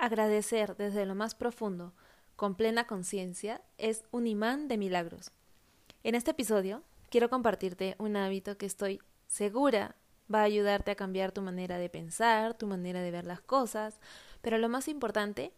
Agradecer desde lo más profundo, con plena conciencia, es un imán de milagros. En este episodio quiero compartirte un hábito que estoy segura va a ayudarte a cambiar tu manera de pensar, tu manera de ver las cosas, pero lo más importante,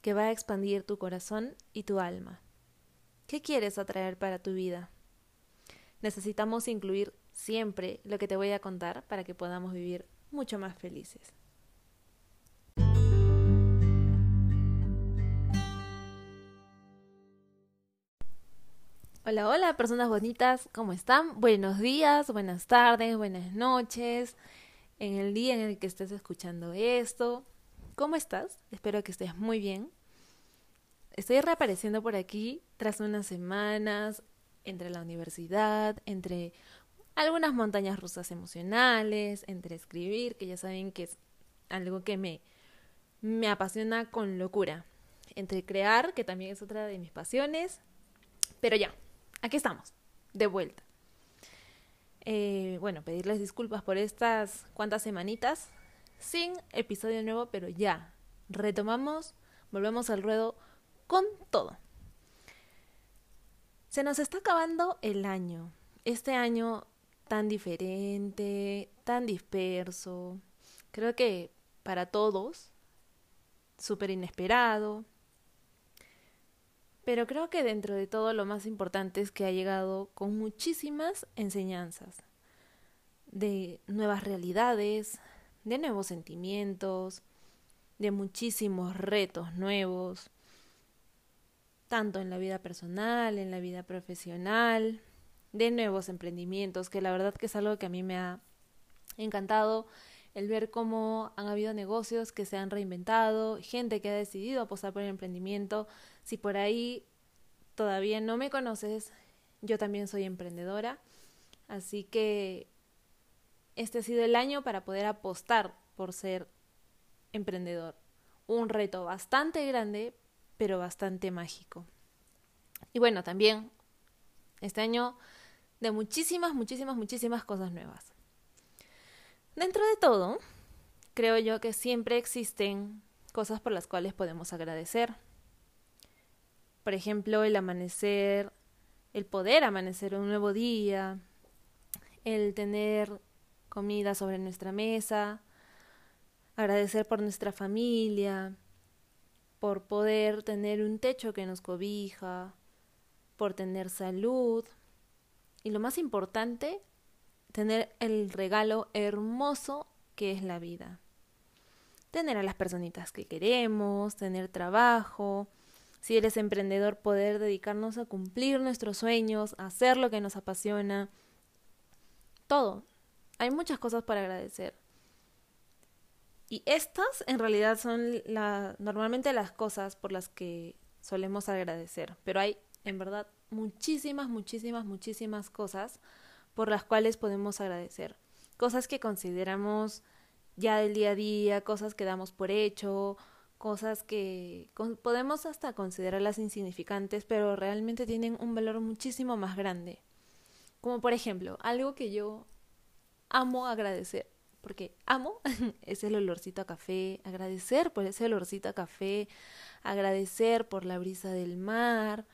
que va a expandir tu corazón y tu alma. ¿Qué quieres atraer para tu vida? Necesitamos incluir siempre lo que te voy a contar para que podamos vivir mucho más felices. Hola, hola, personas bonitas, ¿cómo están? Buenos días, buenas tardes, buenas noches, en el día en el que estés escuchando esto. ¿Cómo estás? Espero que estés muy bien. Estoy reapareciendo por aquí tras unas semanas entre la universidad, entre algunas montañas rusas emocionales, entre escribir, que ya saben que es algo que me, me apasiona con locura, entre crear, que también es otra de mis pasiones, pero ya, aquí estamos, de vuelta. Eh, bueno, pedirles disculpas por estas cuantas semanitas sin episodio nuevo, pero ya, retomamos, volvemos al ruedo con todo. Se nos está acabando el año. Este año tan diferente, tan disperso. Creo que para todos, súper inesperado, pero creo que dentro de todo lo más importante es que ha llegado con muchísimas enseñanzas, de nuevas realidades, de nuevos sentimientos, de muchísimos retos nuevos, tanto en la vida personal, en la vida profesional, de nuevos emprendimientos, que la verdad que es algo que a mí me ha encantado el ver cómo han habido negocios que se han reinventado, gente que ha decidido apostar por el emprendimiento. Si por ahí todavía no me conoces, yo también soy emprendedora, así que este ha sido el año para poder apostar por ser emprendedor. Un reto bastante grande, pero bastante mágico. Y bueno, también este año de muchísimas, muchísimas, muchísimas cosas nuevas. Dentro de todo, creo yo que siempre existen cosas por las cuales podemos agradecer. Por ejemplo, el amanecer, el poder amanecer un nuevo día, el tener comida sobre nuestra mesa, agradecer por nuestra familia, por poder tener un techo que nos cobija, por tener salud y lo más importante, tener el regalo hermoso que es la vida. Tener a las personitas que queremos, tener trabajo, si eres emprendedor, poder dedicarnos a cumplir nuestros sueños, a hacer lo que nos apasiona. Todo. Hay muchas cosas para agradecer. Y estas en realidad son la, normalmente las cosas por las que solemos agradecer. Pero hay en verdad muchísimas, muchísimas, muchísimas cosas por las cuales podemos agradecer. Cosas que consideramos ya del día a día, cosas que damos por hecho, cosas que podemos hasta considerarlas insignificantes, pero realmente tienen un valor muchísimo más grande. Como por ejemplo, algo que yo amo agradecer, porque amo es el olorcito a café, agradecer por ese olorcito a café, agradecer por la brisa del mar,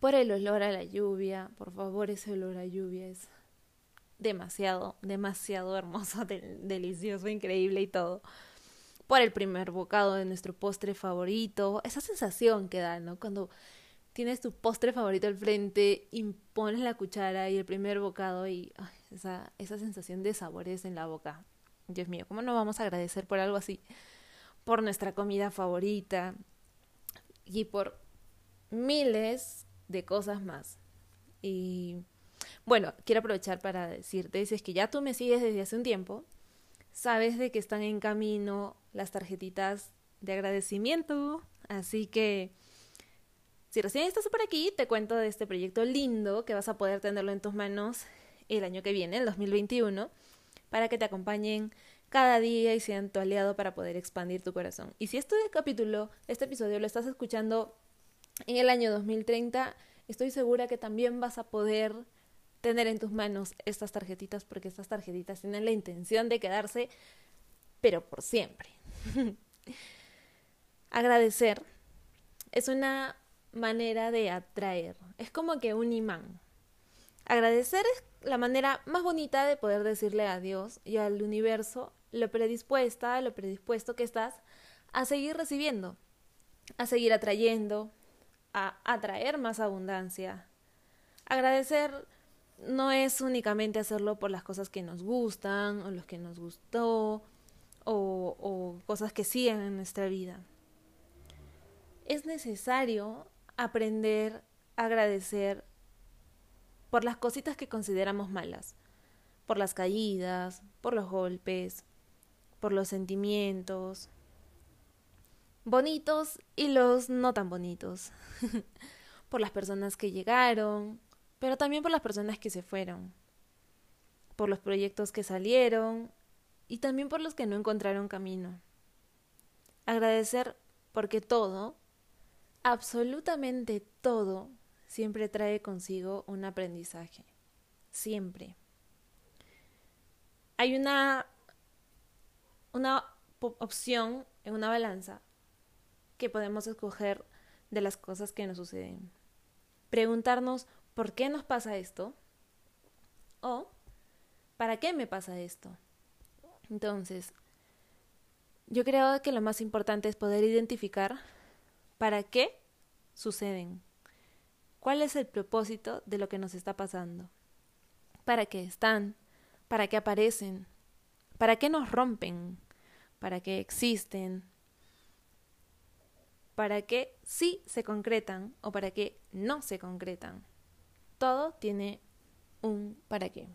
por el olor a la lluvia, por favor, ese olor a lluvia es demasiado, demasiado hermoso, delicioso, increíble y todo. Por el primer bocado de nuestro postre favorito, esa sensación que da, ¿no? Cuando tienes tu postre favorito al frente y pones la cuchara y el primer bocado y esa, esa sensación de sabores en la boca. Dios mío, ¿cómo no vamos a agradecer por algo así? Por nuestra comida favorita y por miles de cosas más. Y bueno, quiero aprovechar para decirte, si es que ya tú me sigues desde hace un tiempo, sabes de que están en camino las tarjetitas de agradecimiento. Así que, si recién estás por aquí, te cuento de este proyecto lindo que vas a poder tenerlo en tus manos el año que viene, el 2021, para que te acompañen cada día y sean tu aliado para poder expandir tu corazón. Y si este capítulo, este episodio lo estás escuchando en el año 2030 estoy segura que también vas a poder tener en tus manos estas tarjetitas porque estas tarjetitas tienen la intención de quedarse, pero por siempre. Agradecer es una manera de atraer, es como que un imán. Agradecer es la manera más bonita de poder decirle a Dios y al universo lo predispuesta, lo predispuesto que estás a seguir recibiendo, a seguir atrayendo, atraer más abundancia. Agradecer no es únicamente hacerlo por las cosas que nos gustan o los que nos gustó o, o cosas que siguen en nuestra vida. Es necesario aprender a agradecer por las cositas que consideramos malas, por las caídas, por los golpes, por los sentimientos, bonitos y los no tan bonitos, por las personas que llegaron, pero también por las personas que se fueron, por los proyectos que salieron y también por los que no encontraron camino. Agradecer porque todo, absolutamente todo, siempre trae consigo un aprendizaje. Siempre. Hay una, una opción en una balanza que podemos escoger de las cosas que nos suceden. Preguntarnos por qué nos pasa esto o para qué me pasa esto. Entonces, yo creo que lo más importante es poder identificar para qué suceden ¿Cuál es el propósito de lo que nos está pasando? ¿Para qué están? ¿Para qué aparecen? ¿Para qué nos rompen? ¿Para qué existen? ¿Para qué sí se concretan o para qué no se concretan? Todo tiene un para qué.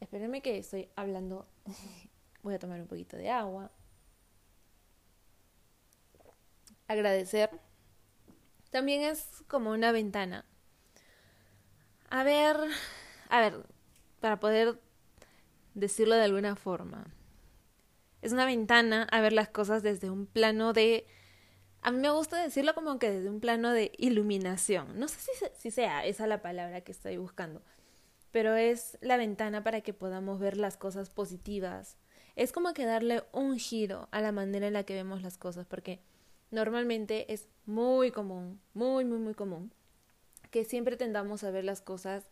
Espérenme que estoy hablando. Voy a tomar un poquito de agua. Agradecer también es como una ventana. A ver, a ver, para poder decirlo de alguna forma. Es una ventana a ver las cosas desde un plano de... A mí me gusta decirlo como que desde un plano de iluminación. No sé si, si sea esa la palabra que estoy buscando, pero es la ventana para que podamos ver las cosas positivas. Es como que darle un giro a la manera en la que vemos las cosas, porque normalmente es muy común, muy, muy, muy común, que siempre tendamos a ver las cosas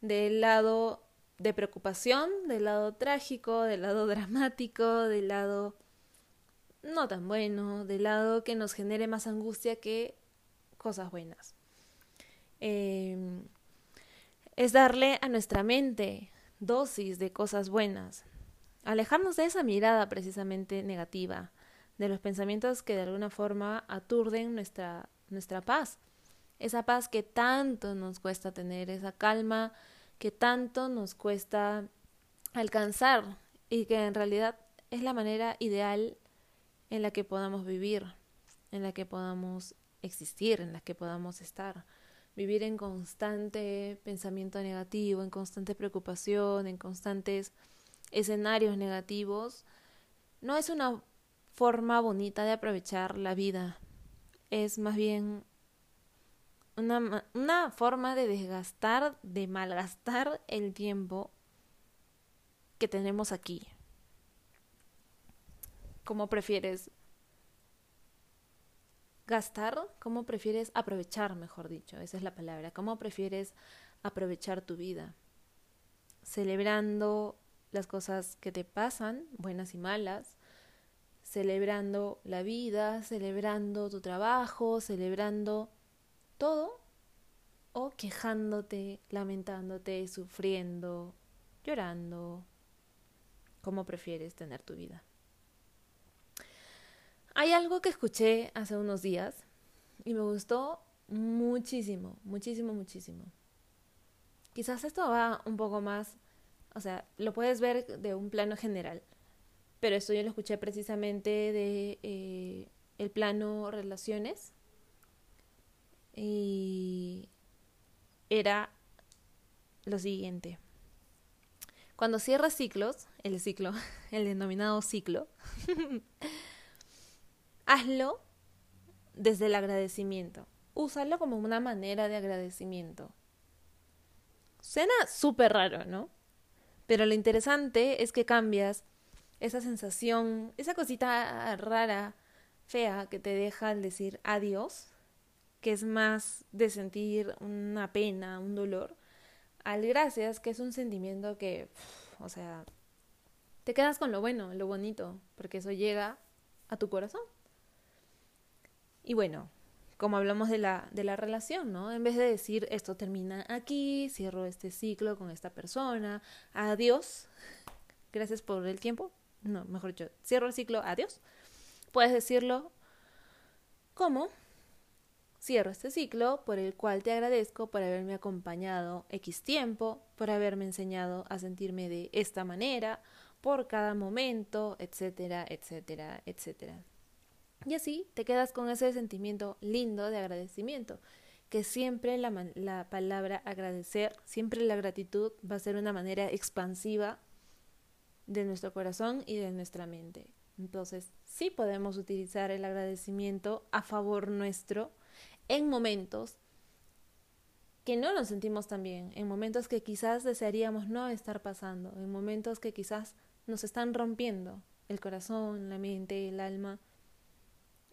del lado de preocupación, del lado trágico, del lado dramático, del lado no tan bueno, del lado que nos genere más angustia que cosas buenas. Em, es darle a nuestra mente dosis de cosas buenas, alejarnos de esa mirada precisamente negativa, de los pensamientos que de alguna forma aturden nuestra, nuestra paz. Esa paz que tanto nos cuesta tener, esa calma que tanto nos cuesta alcanzar y que en realidad es la manera ideal en la que podamos vivir, en la que podamos existir, en la que podamos estar. Vivir en constante pensamiento negativo, en constante preocupación, en constantes escenarios negativos, no es una forma bonita de aprovechar la vida. Es más bien una, una forma de desgastar, de malgastar el tiempo que tenemos aquí. ¿Cómo prefieres gastar? ¿Cómo prefieres aprovechar, mejor dicho? Esa es la palabra. ¿Cómo prefieres aprovechar tu vida? Celebrando las cosas que te pasan, buenas y malas, celebrando la vida, celebrando tu trabajo, celebrando todo, o quejándote, lamentándote, sufriendo, llorando, como prefieres tener tu vida. Hay algo que escuché hace unos días y me gustó muchísimo, muchísimo, muchísimo. Quizás esto va un poco más, o sea, lo puedes ver de un plano general, pero esto yo lo escuché precisamente de eh, el plano relaciones y era lo siguiente. Cuando cierras ciclos, el ciclo, el denominado ciclo, hazlo desde el agradecimiento. Úsalo como una manera de agradecimiento. Suena súper raro, ¿no? Pero lo interesante es que cambias esa sensación, esa cosita rara, fea que te deja al decir adiós, que es más de sentir una pena, un dolor, al gracias, que es un sentimiento que, o sea, te quedas con lo bueno, lo bonito, porque eso llega a tu corazón. Y bueno, como hablamos de la, de la relación, ¿no? En vez de decir esto termina aquí, cierro este ciclo con esta persona, adiós, gracias por el tiempo, no, mejor dicho, cierro el ciclo, adiós, puedes decirlo como cierro este ciclo por el cual te agradezco por haberme acompañado X tiempo, por haberme enseñado a sentirme de esta manera, por cada momento, etcétera, etcétera, etcétera. Y así te quedas con ese sentimiento lindo de agradecimiento, que siempre la, la, palabra agradecer, siempre la gratitud va a ser una manera expansiva de nuestro corazón y de nuestra mente. Entonces, sí podemos utilizar el agradecimiento a favor nuestro en momentos que no nos sentimos tan bien, en momentos que quizás desearíamos no estar pasando, en momentos que quizás nos están rompiendo el corazón, la mente, el alma.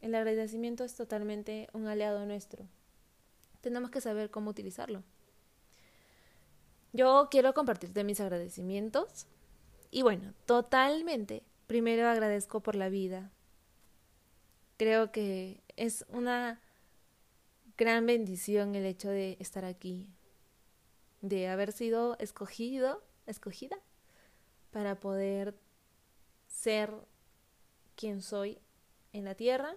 El agradecimiento es totalmente un aliado nuestro. Tenemos que saber cómo utilizarlo. Yo quiero compartirte mis agradecimientos. Y bueno, totalmente. Primero agradezco por la vida. Creo que es una gran bendición el hecho de estar aquí, de haber sido escogido, escogida para poder ser quien soy en la tierra.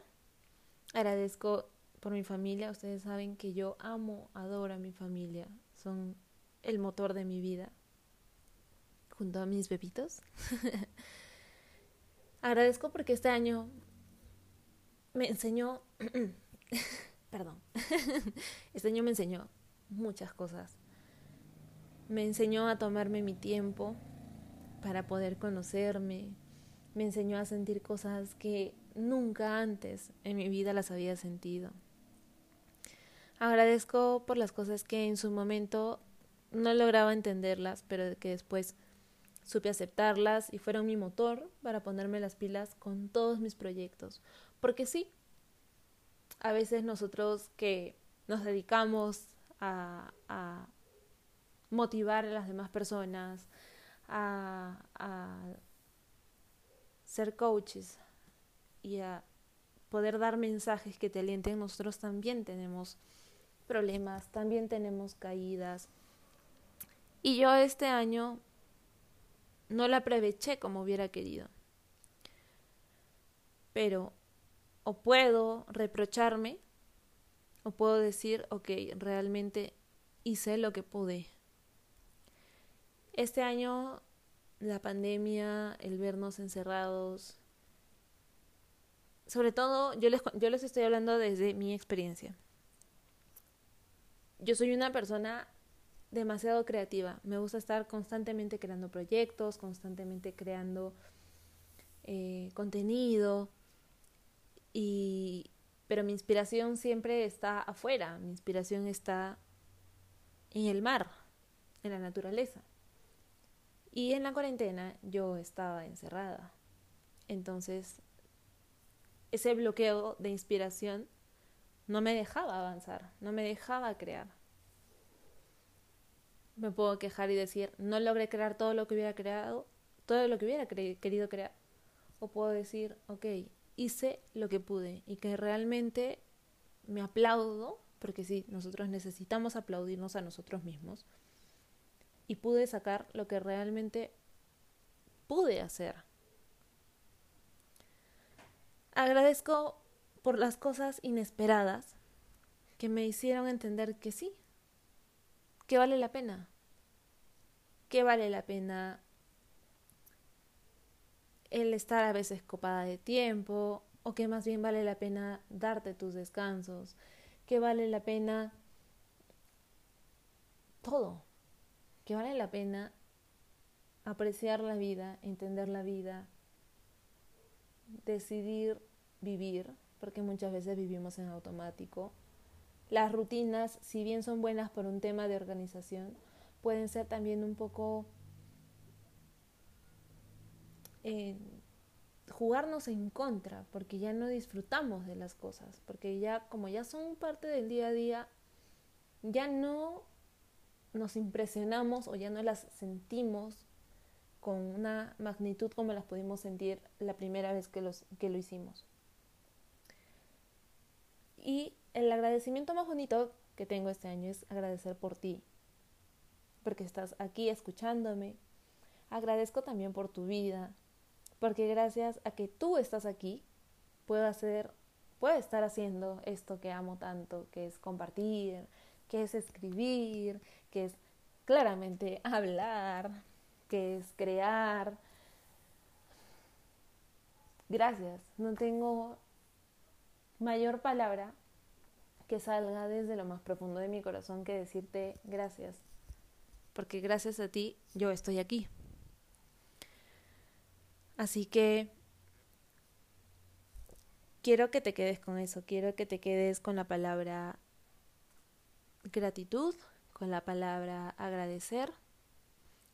Agradezco por mi familia. Ustedes saben que yo amo, adoro a mi familia. Son el motor de mi vida. Junto a mis bebitos. Agradezco porque este año me enseñó perdón, este año me enseñó muchas cosas. Me enseñó a tomarme mi tiempo para poder conocerme. Me enseñó a sentir cosas que nunca antes en mi vida las había sentido. Agradezco por las cosas que en su momento no lograba entenderlas, pero que después supe aceptarlas y fueron mi motor para ponerme las pilas con todos mis proyectos. Porque sí, a veces nosotros que nos dedicamos a, motivar a las demás personas, a, a ser coaches y a poder dar mensajes que te alienten, nosotros también tenemos problemas, también tenemos caídas. Y yo este año no la aproveché como hubiera querido. Pero o puedo reprocharme o puedo decir, ok, realmente hice lo que pude. Este año la pandemia, el vernos encerrados, sobre todo yo les, yo les estoy hablando desde mi experiencia. Yo soy una persona demasiado creativa. Me gusta estar constantemente creando proyectos, constantemente creando eh, contenido. Y, pero mi inspiración siempre está afuera, mi inspiración está en el mar, en la naturaleza. Y en la cuarentena yo estaba encerrada. Entonces, ese bloqueo de inspiración no me dejaba avanzar, no me dejaba crear. Me puedo quejar y decir, no logré crear todo lo que hubiera creado, todo lo que hubiera querido crear. O puedo decir, ok, hice lo que pude y que realmente me aplaudo, porque sí, nosotros necesitamos aplaudirnos a nosotros mismos, y pude sacar lo que realmente pude hacer. Agradezco por las cosas inesperadas que me hicieron entender que sí, que vale la pena, que vale la pena el estar a veces copada de tiempo o que más bien vale la pena darte tus descansos, que vale la pena todo, que vale la pena apreciar la vida, entender la vida, decidir vivir, porque muchas veces vivimos en automático. Las rutinas, si bien son buenas por un tema de organización, pueden ser también un poco jugarnos en contra, porque ya no disfrutamos de las cosas, porque ya como ya son parte del día a día, ya no nos impresionamos o ya no las sentimos con una magnitud como las pudimos sentir la primera vez que, los, que lo hicimos. Y el agradecimiento más bonito que tengo este año es agradecer por ti, porque estás aquí escuchándome. Agradezco también por tu vida, porque gracias a que tú estás aquí, puedo hacer, puedo estar haciendo esto que amo tanto, que es compartir, que es escribir, que es claramente hablar, que es crear. Gracias, no tengo mayor palabra que salga desde lo más profundo de mi corazón que decirte gracias, porque gracias a ti yo estoy aquí. Así que quiero que te quedes con eso, quiero que te quedes con la palabra gratitud, con la palabra agradecer,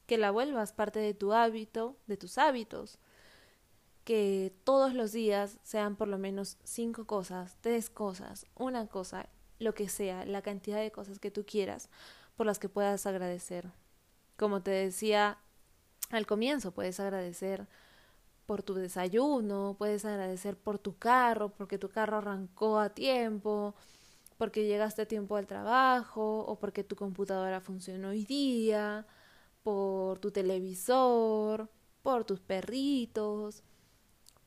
que la vuelvas parte de tu hábito, de tus hábitos, que todos los días sean por lo menos cinco cosas, tres cosas, una cosa, lo que sea, la cantidad de cosas que tú quieras por las que puedas agradecer. Como te decía al comienzo, puedes agradecer por tu desayuno, puedes agradecer por tu carro, porque tu carro arrancó a tiempo, porque llegaste a tiempo al trabajo o porque tu computadora funcionó hoy día, por tu televisor, por tus perritos,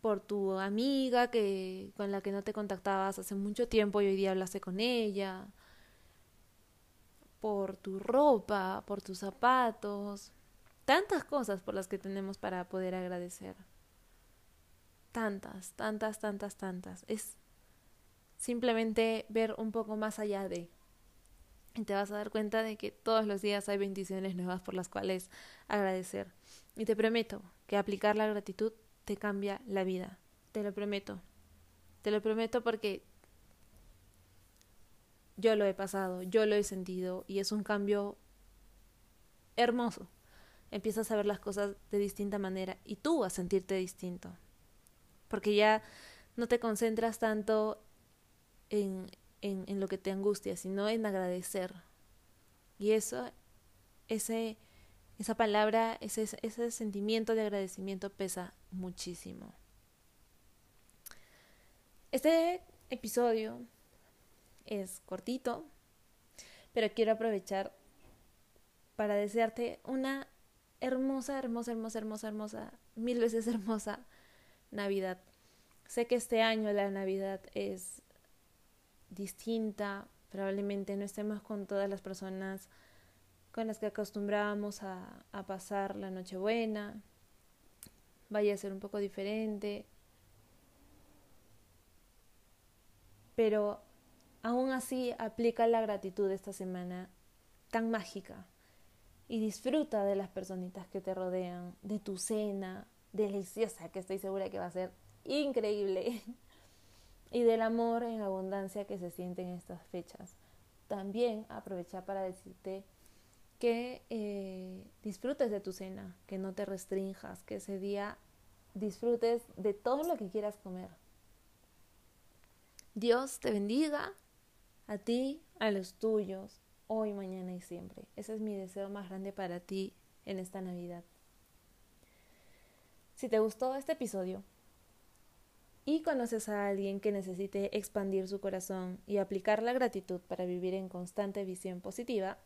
por tu amiga que con la que no te contactabas hace mucho tiempo y hoy día hablaste con ella, por tu ropa, por tus zapatos, tantas cosas por las que tenemos para poder agradecer tantas, tantas, tantas, tantas. Es simplemente ver un poco más allá de. Y te vas a dar cuenta de que todos los días hay bendiciones nuevas por las cuales agradecer. Y te prometo que aplicar la gratitud te cambia la vida. Te lo prometo. Te lo prometo porque yo lo he pasado, yo lo he sentido y es un cambio hermoso. Empiezas a ver las cosas de distinta manera y tú a sentirte distinto porque ya no te concentras tanto en, en, en lo que te angustia, sino en agradecer. Y eso, ese, esa palabra, ese, ese sentimiento de agradecimiento pesa muchísimo. Este episodio es cortito, pero quiero aprovechar para desearte una hermosa, hermosa, hermosa, hermosa, hermosa, mil veces hermosa Navidad. Sé que este año la Navidad es distinta, probablemente no estemos con todas las personas con las que acostumbrábamos a, pasar la Nochebuena, vaya a ser un poco diferente, pero aún así aplica la gratitud esta semana tan mágica. Y disfruta de las personitas que te rodean, de tu cena, deliciosa que estoy segura que va a ser increíble. Y del amor en abundancia que se siente en estas fechas. También aprovechar para decirte que eh, disfrutes de tu cena, que no te restrinjas, que ese día disfrutes de todo lo que quieras comer. Dios te bendiga a ti, a los tuyos, hoy, mañana y siempre. Ese es mi deseo más grande para ti en esta Navidad. Si te gustó este episodio y conoces a alguien que necesite expandir su corazón y aplicar la gratitud para vivir en constante visión positiva,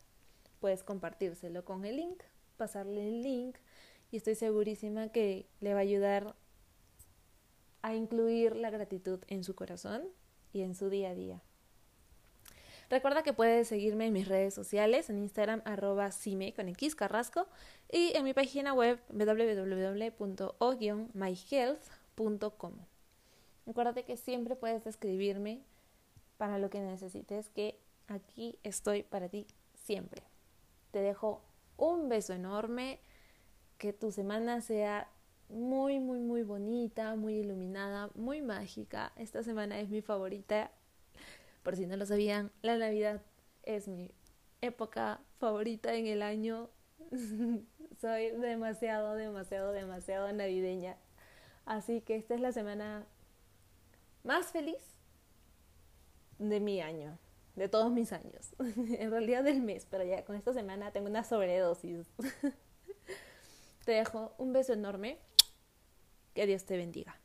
puedes compartírselo con el link, pasarle el link y estoy segurísima que le va a ayudar a incluir la gratitud en su corazón y en su día a día. Recuerda que puedes seguirme en mis redes sociales, en Instagram arroba cime con X Carrasco y en mi página web www.o-myhealth.com. Recuerda que siempre puedes escribirme para lo que necesites, que aquí estoy para ti siempre. Te dejo un beso enorme, que tu semana sea muy, muy, muy bonita, muy iluminada, muy mágica. Esta semana es mi favorita por si no lo sabían, la Navidad es mi época favorita en el año. Soy demasiado, demasiado, demasiado navideña. Así que esta es la semana más feliz de mi año, de todos mis años. en realidad del mes, pero ya con esta semana tengo una sobredosis. te dejo un beso enorme. Que Dios te bendiga.